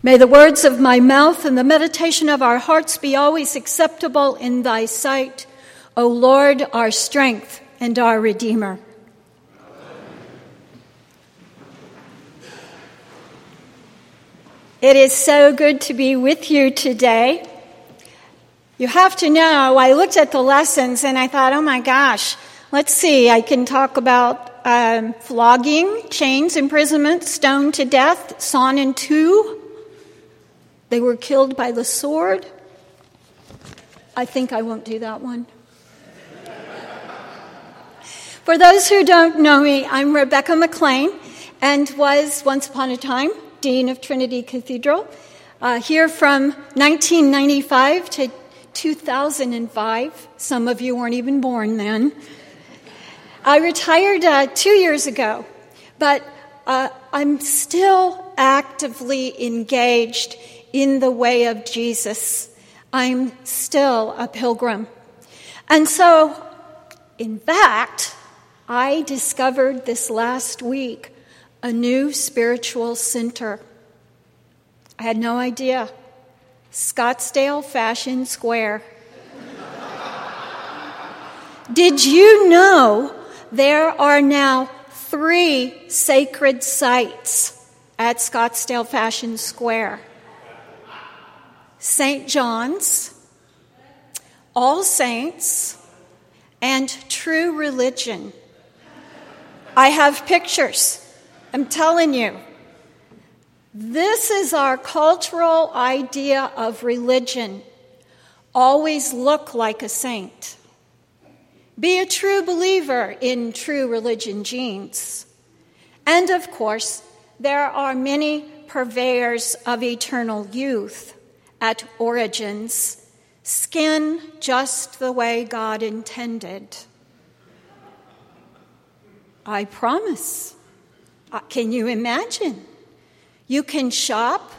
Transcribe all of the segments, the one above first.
May the words of my mouth and the meditation of our hearts be always acceptable in thy sight, O Lord, our strength and our Redeemer. It is so good to be with you today. You have to know, I looked at the lessons and I thought, oh my gosh, let's see, I can talk about um, flogging, chains, imprisonment, stoned to death, sawn in two. They were killed by the sword. I think I won't do that one. For those who don't know me, I'm Rebecca McLean and was once upon a time Dean of Trinity Cathedral, uh, here from 1995 to 2005. Some of you weren't even born then. I retired uh, two years ago, but uh, I'm still actively engaged in the way of Jesus. I'm still a pilgrim. And so, in fact, I discovered this last week a new spiritual center. I had no idea. Scottsdale Fashion Square. Did you know there are now three sacred sites at Scottsdale Fashion Square? St. John's, All Saints, and True Religion. I have pictures. I'm telling you, this is our cultural idea of religion. Always look like a saint. Be a true believer in true religion jeans. And of course, there are many purveyors of eternal youth at Origins, skin just the way God intended. I promise. Uh, can you imagine? You can shop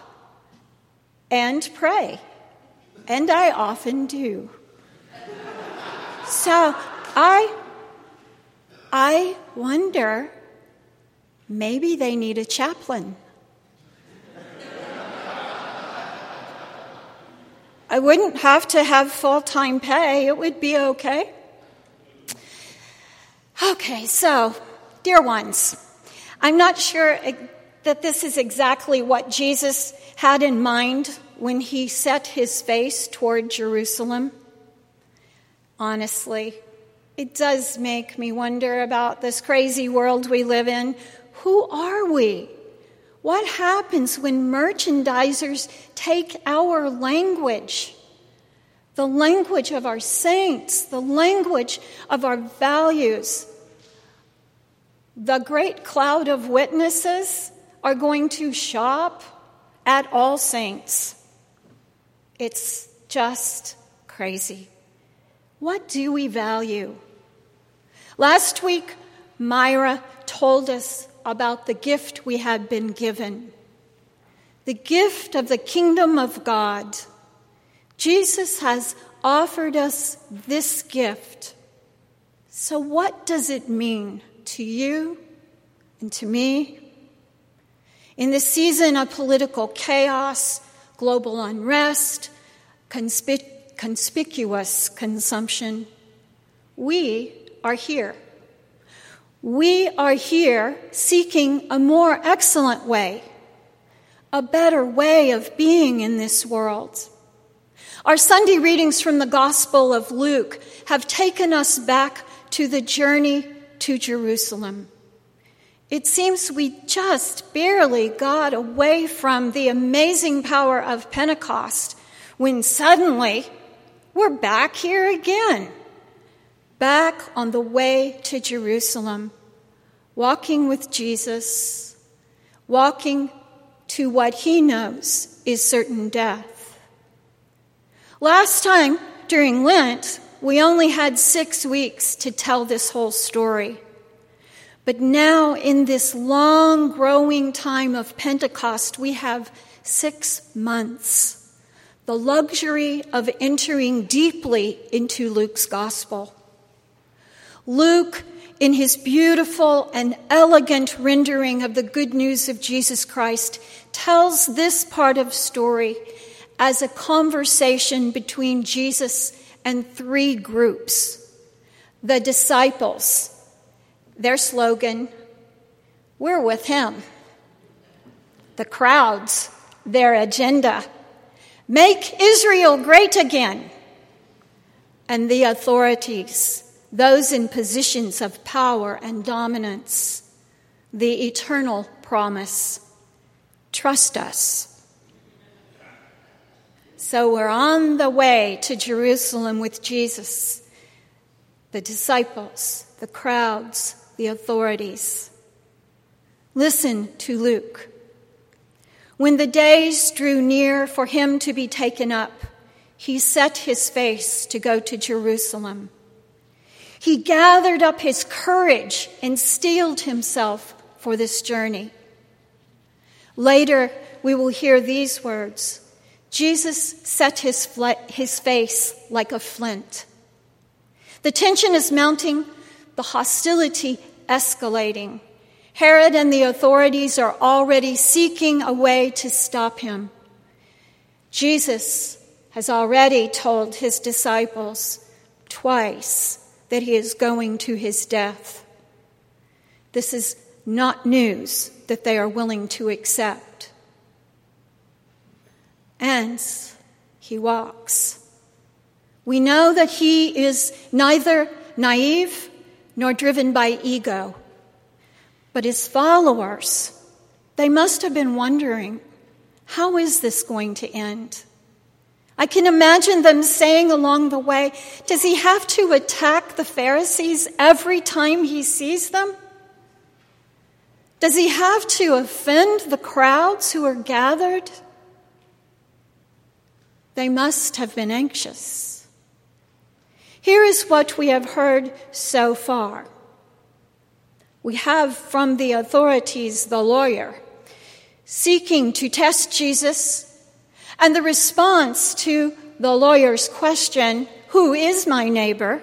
and pray, and I often do. So I, I wonder maybe they need a chaplain. I wouldn't have to have full time pay, it would be okay. Okay, so, dear ones, I'm not sure that this is exactly what Jesus had in mind when he set his face toward Jerusalem. Honestly, it does make me wonder about this crazy world we live in. Who are we? What happens when merchandisers take our language, the language of our saints, the language of our values, the great cloud of witnesses are going to shop at All Saints. It's just crazy. What do we value? Last week, Myra told us about the gift we had been given the gift of the kingdom of God. Jesus has offered us this gift. So, what does it mean? to you and to me. In this season of political chaos, global unrest, conspic- conspicuous consumption, we are here. We are here seeking a more excellent way, a better way of being in this world. Our Sunday readings from the Gospel of Luke have taken us back to the journey to Jerusalem. It seems we just barely got away from the amazing power of Pentecost when suddenly we're back here again, back on the way to Jerusalem, walking with Jesus, walking to what he knows is certain death. Last time during Lent, we only had six weeks to tell this whole story. But now, in this long growing time of Pentecost, we have six months. The luxury of entering deeply into Luke's gospel. Luke in his beautiful and elegant rendering of the good news of Jesus Christ, tells this part of story as a conversation between Jesus and three groups. The disciples, their slogan, we're with him. The crowds, their agenda, make Israel great again. And the authorities, those in positions of power and dominance, the eternal promise trust us. So we're on the way to Jerusalem with Jesus, the disciples, the crowds, the authorities. Listen to Luke. When the days drew near for him to be taken up, he set his face to go to Jerusalem. He gathered up his courage and steeled himself for this journey. Later, we will hear these words Jesus set his, fl- his face like a flint. The tension is mounting, the hostility escalating. Herod and the authorities are already seeking a way to stop him. Jesus has already told his disciples twice that he is going to his death. This is not news that they are willing to accept. And he walks. We know that he is neither naive nor driven by ego. But his followers, they must have been wondering, how is this going to end? I can imagine them saying along the way, does he have to attack the Pharisees every time he sees them? Does he have to offend the crowds who are gathered? They must have been anxious. Here is what we have heard so far. We have from the authorities the lawyer seeking to test Jesus and the response to the lawyer's question, Who is my neighbor?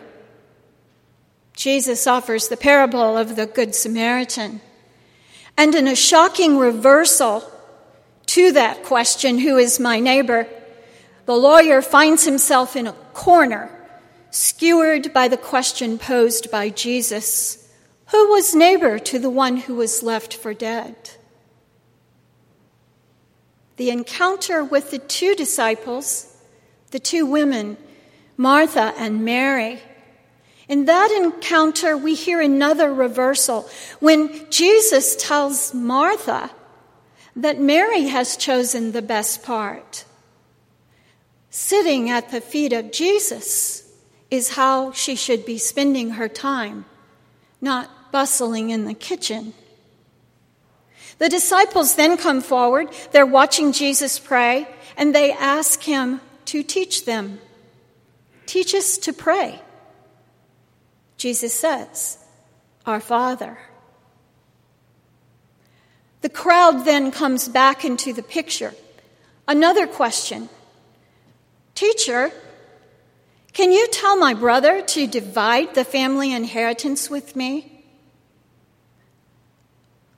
Jesus offers the parable of the Good Samaritan. And in a shocking reversal to that question, Who is my neighbor? the lawyer finds himself in a corner, skewered by the question posed by Jesus Who was neighbor to the one who was left for dead? The encounter with the two disciples, the two women, Martha and Mary. In that encounter, we hear another reversal when Jesus tells Martha that Mary has chosen the best part. Sitting at the feet of Jesus is how she should be spending her time, not bustling in the kitchen. The disciples then come forward. They're watching Jesus pray, and they ask him to teach them. Teach us to pray. Jesus says, Our Father. The crowd then comes back into the picture. Another question Teacher, can you tell my brother to divide the family inheritance with me?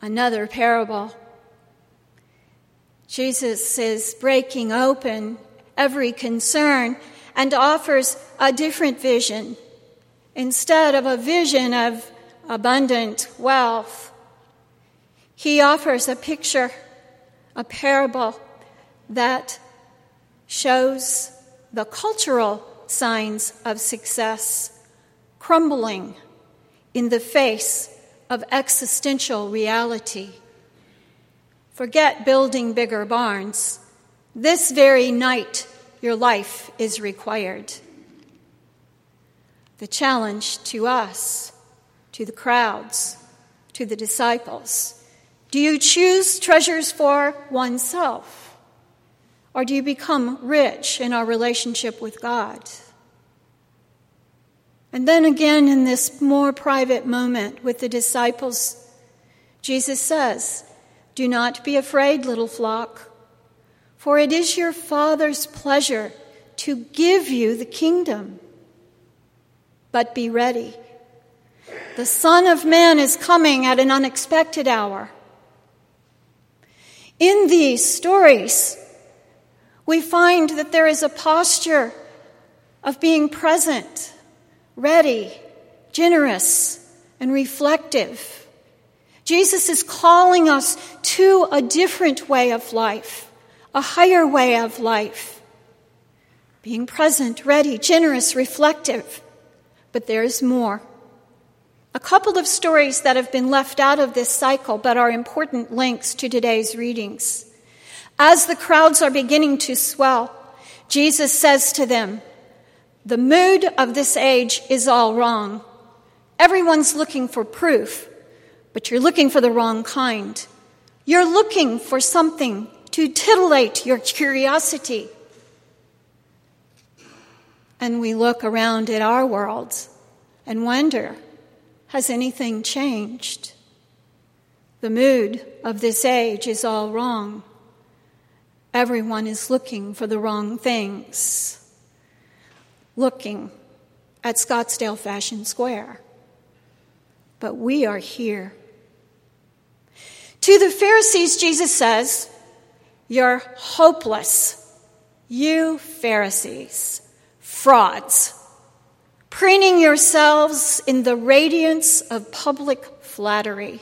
Another parable. Jesus is breaking open every concern and offers a different vision. Instead of a vision of abundant wealth, he offers a picture, a parable that shows the cultural signs of success crumbling in the face of existential reality. Forget building bigger barns. This very night, your life is required. The challenge to us, to the crowds, to the disciples do you choose treasures for oneself? Or do you become rich in our relationship with God? And then again, in this more private moment with the disciples, Jesus says, Do not be afraid, little flock, for it is your Father's pleasure to give you the kingdom. But be ready. the Son of Man is coming at an unexpected hour. In these stories, we find that there is a posture of being present, ready, generous, and reflective. Jesus is calling us to a different way of life, a higher way of life. Being present, ready, generous, reflective. But there is more. A couple of stories that have been left out of this cycle but are important links to today's readings. As the crowds are beginning to swell, Jesus says to them, The mood of this age is all wrong. Everyone's looking for proof, but you're looking for the wrong kind. You're looking for something to titillate your curiosity. And we look around at our world and wonder, has anything changed? The mood of this age is all wrong. Everyone is looking for the wrong things, looking at Scottsdale Fashion Square. But we are here. To the Pharisees, Jesus says, You're hopeless. You Pharisees, frauds, preening yourselves in the radiance of public flattery.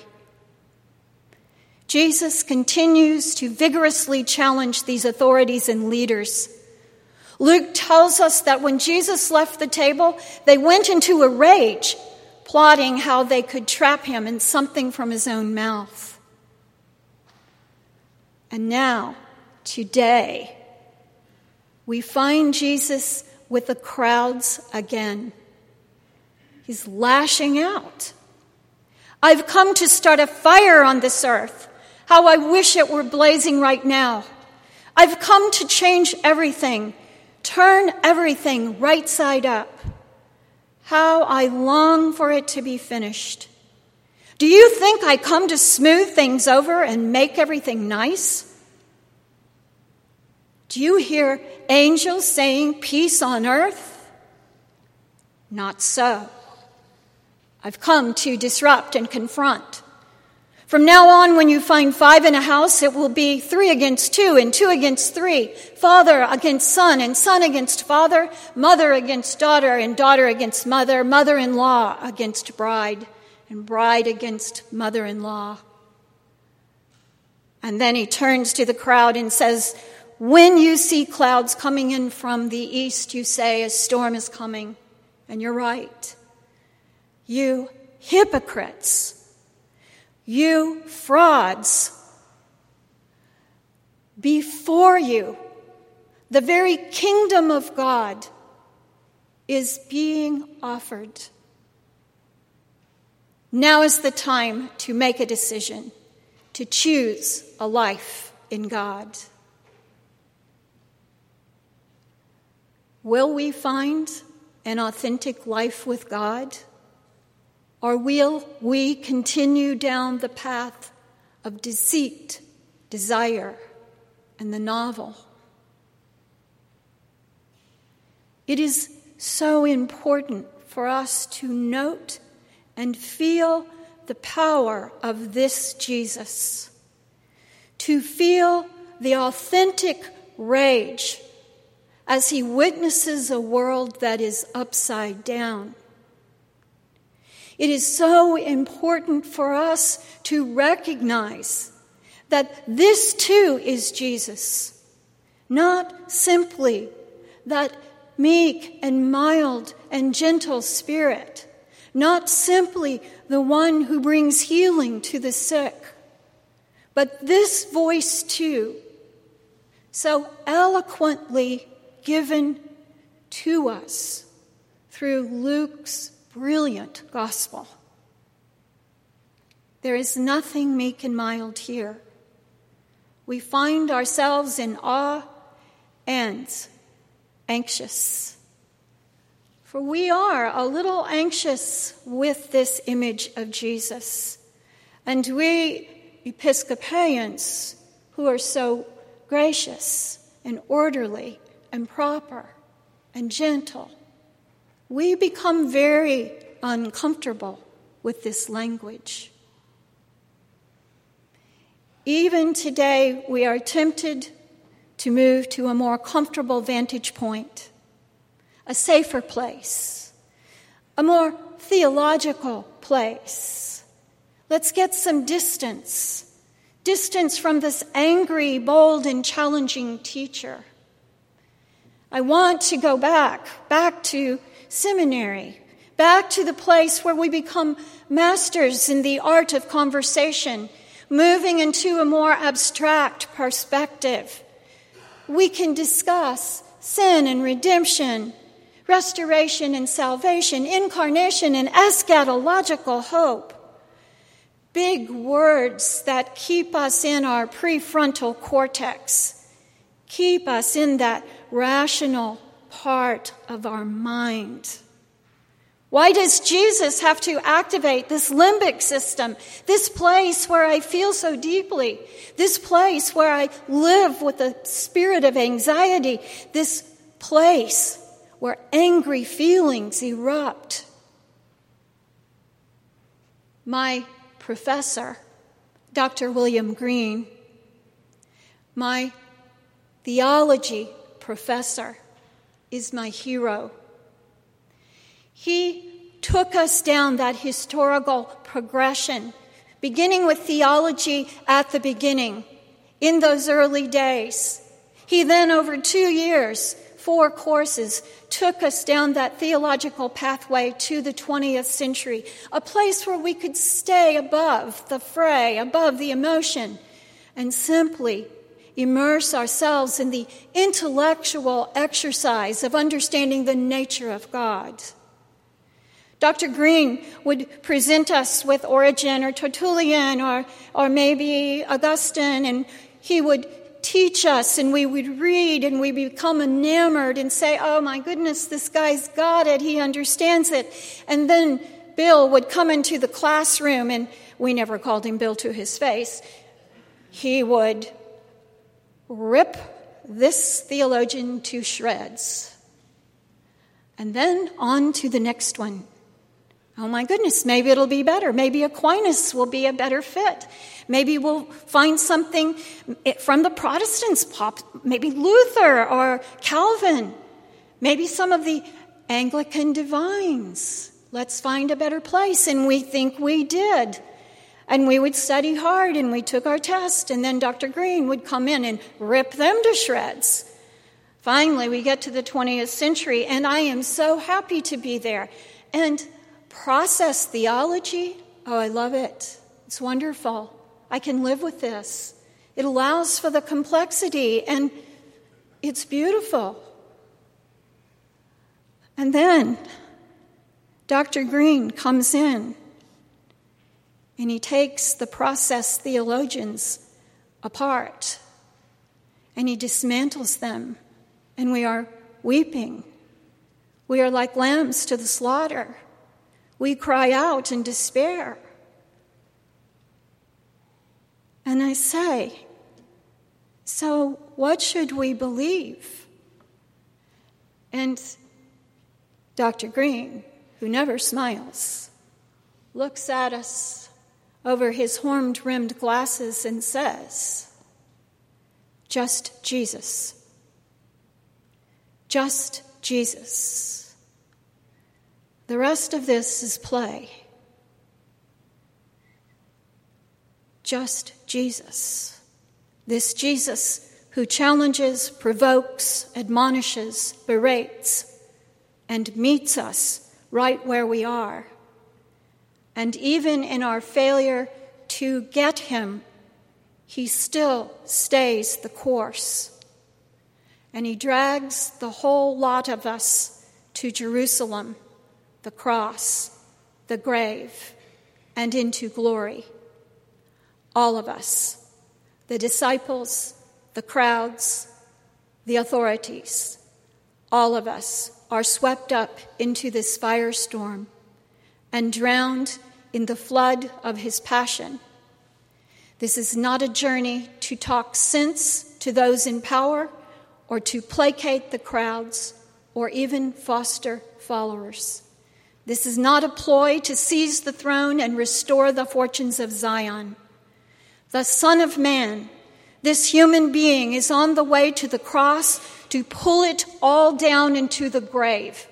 Jesus continues to vigorously challenge these authorities and leaders. Luke tells us that when Jesus left the table, they went into a rage, plotting how they could trap him in something from his own mouth. And now, today, we find Jesus with the crowds again. He's lashing out. I've come to start a fire on this earth. How I wish it were blazing right now. I've come to change everything, turn everything right side up. How I long for it to be finished. Do you think I come to smooth things over and make everything nice? Do you hear angels saying peace on earth? Not so. I've come to disrupt and confront. From now on, when you find five in a house, it will be three against two and two against three, father against son and son against father, mother against daughter and daughter against mother, mother in law against bride, and bride against mother in law. And then he turns to the crowd and says, When you see clouds coming in from the east, you say, A storm is coming. And you're right. You hypocrites. You frauds. Before you, the very kingdom of God is being offered. Now is the time to make a decision, to choose a life in God. Will we find an authentic life with God? Or will we continue down the path of deceit, desire, and the novel? It is so important for us to note and feel the power of this Jesus, to feel the authentic rage as he witnesses a world that is upside down it is so important for us to recognize that this too is Jesus, not simply that meek and mild and gentle spirit, not simply the one who brings healing to the sick, but this voice too, so eloquently given to us through Luke's brilliant gospel. There is nothing meek and mild here. We find ourselves in awe and anxious. For we are a little anxious with this image of Jesus. And we Episcopalians, who are so gracious and orderly and proper and gentle, we become very uncomfortable with this language. Even today, we are tempted to move to a more comfortable vantage point, a safer place, a more theological place. Let's get some distance distance from this angry, bold, and challenging teacher. I want to go back, back to seminary, back to the place where we become masters in the art of conversation, moving into a more abstract perspective. We can discuss sin and redemption, restoration and salvation, incarnation and eschatological hope. Big words that keep us in our prefrontal cortex, keep us in that rational part of our mind. Why does Jesus have to activate this limbic system, this place where I feel so deeply, this place where I live with a spirit of anxiety, this place where angry feelings erupt? My professor, Dr. William Green, my theology professor, is my hero. He took us down that historical progression, beginning with theology at the beginning, in those early days. He then, over two years, four courses, took us down that theological pathway to the 20th century, a place where we could stay above the fray, above the emotion, and simply immerse ourselves in the intellectual exercise of understanding the nature of God. Dr. Green would present us with Origen or Tertullian or, or maybe Augustine, and he would teach us, and we would read, and we become enamored and say, Oh my goodness, this guy's got it, he understands it. And then Bill would come into the classroom, and we never called him Bill to his face. He would rip this theologian to shreds. And then on to the next one. Oh my goodness, maybe it'll be better. Maybe Aquinas will be a better fit. Maybe we'll find something from the Protestants, pop, maybe Luther or Calvin. Maybe some of the Anglican divines. Let's find a better place. And we think we did. And we would study hard and we took our test, and then Dr. Green would come in and rip them to shreds. Finally, we get to the 20th century, and I am so happy to be there. And process theology, oh, I love it. It's wonderful. I can live with this. It allows for the complexity, and it's beautiful. And then Dr. Green comes in and he takes the process theologians apart and he dismantles them, and we are weeping. We are like lambs to the slaughter. We cry out in despair. And I say, So, what should we believe? And Dr. Green, who never smiles, looks at us over his horn rimmed glasses and says, Just Jesus. Just Jesus. The rest of this is play. Just Jesus. This Jesus who challenges, provokes, admonishes, berates, and meets us right where we are. And even in our failure to get him, he still stays the course. And he drags the whole lot of us to Jerusalem the cross, the grave, and into glory. All of us, the disciples, the crowds, the authorities, all of us are swept up into this firestorm and drowned in the flood of his passion. This is not a journey to talk sense to those in power or to placate the crowds or even foster followers. This is not a ploy to seize the throne and restore the fortunes of Zion. The Son of Man, this human being, is on the way to the cross to pull it all down into the grave.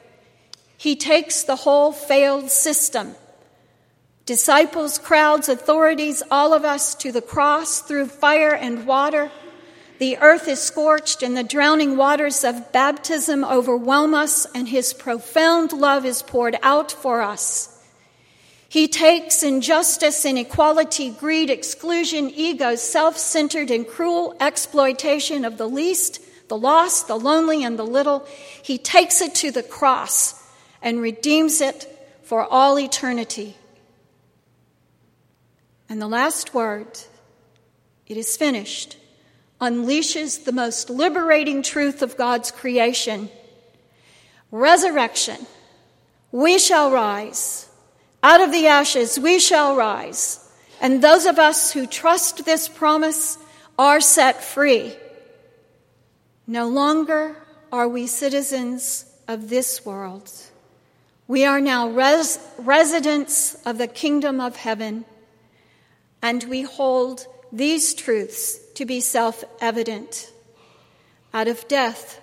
He takes the whole failed system disciples, crowds, authorities, all of us to the cross through fire and water. The earth is scorched, and the drowning waters of baptism overwhelm us, and his profound love is poured out for us. He takes injustice, inequality, greed, exclusion, ego, self centered, and cruel exploitation of the least, the lost, the lonely, and the little. He takes it to the cross and redeems it for all eternity. And the last word, it is finished, unleashes the most liberating truth of God's creation resurrection. We shall rise. Out of the ashes, we shall rise. And those of us who trust this promise are set free. No longer are we citizens of this world. We are now res- residents of the kingdom of heaven and we hold these truths to be self evident. Out of death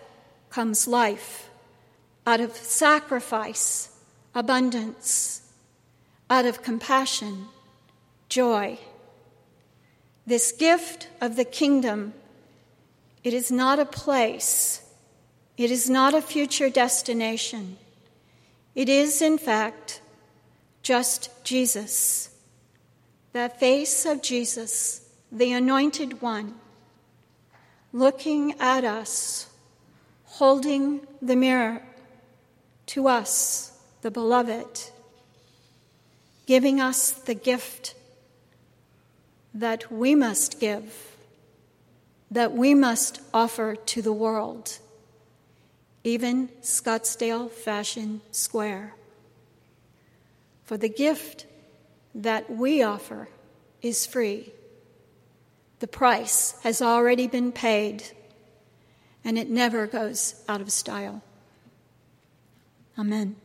comes life, out of sacrifice, abundance, out of compassion, joy. This gift of the kingdom, it is not a place, it is not a future destination. It is, in fact, just Jesus. The face of Jesus, the anointed one, looking at us, holding the mirror to us, the beloved, giving us the gift that we must give, that we must offer to the world, even Scottsdale Fashion Square. For the gift that we offer is free. The price has already been paid, and it never goes out of style. Amen.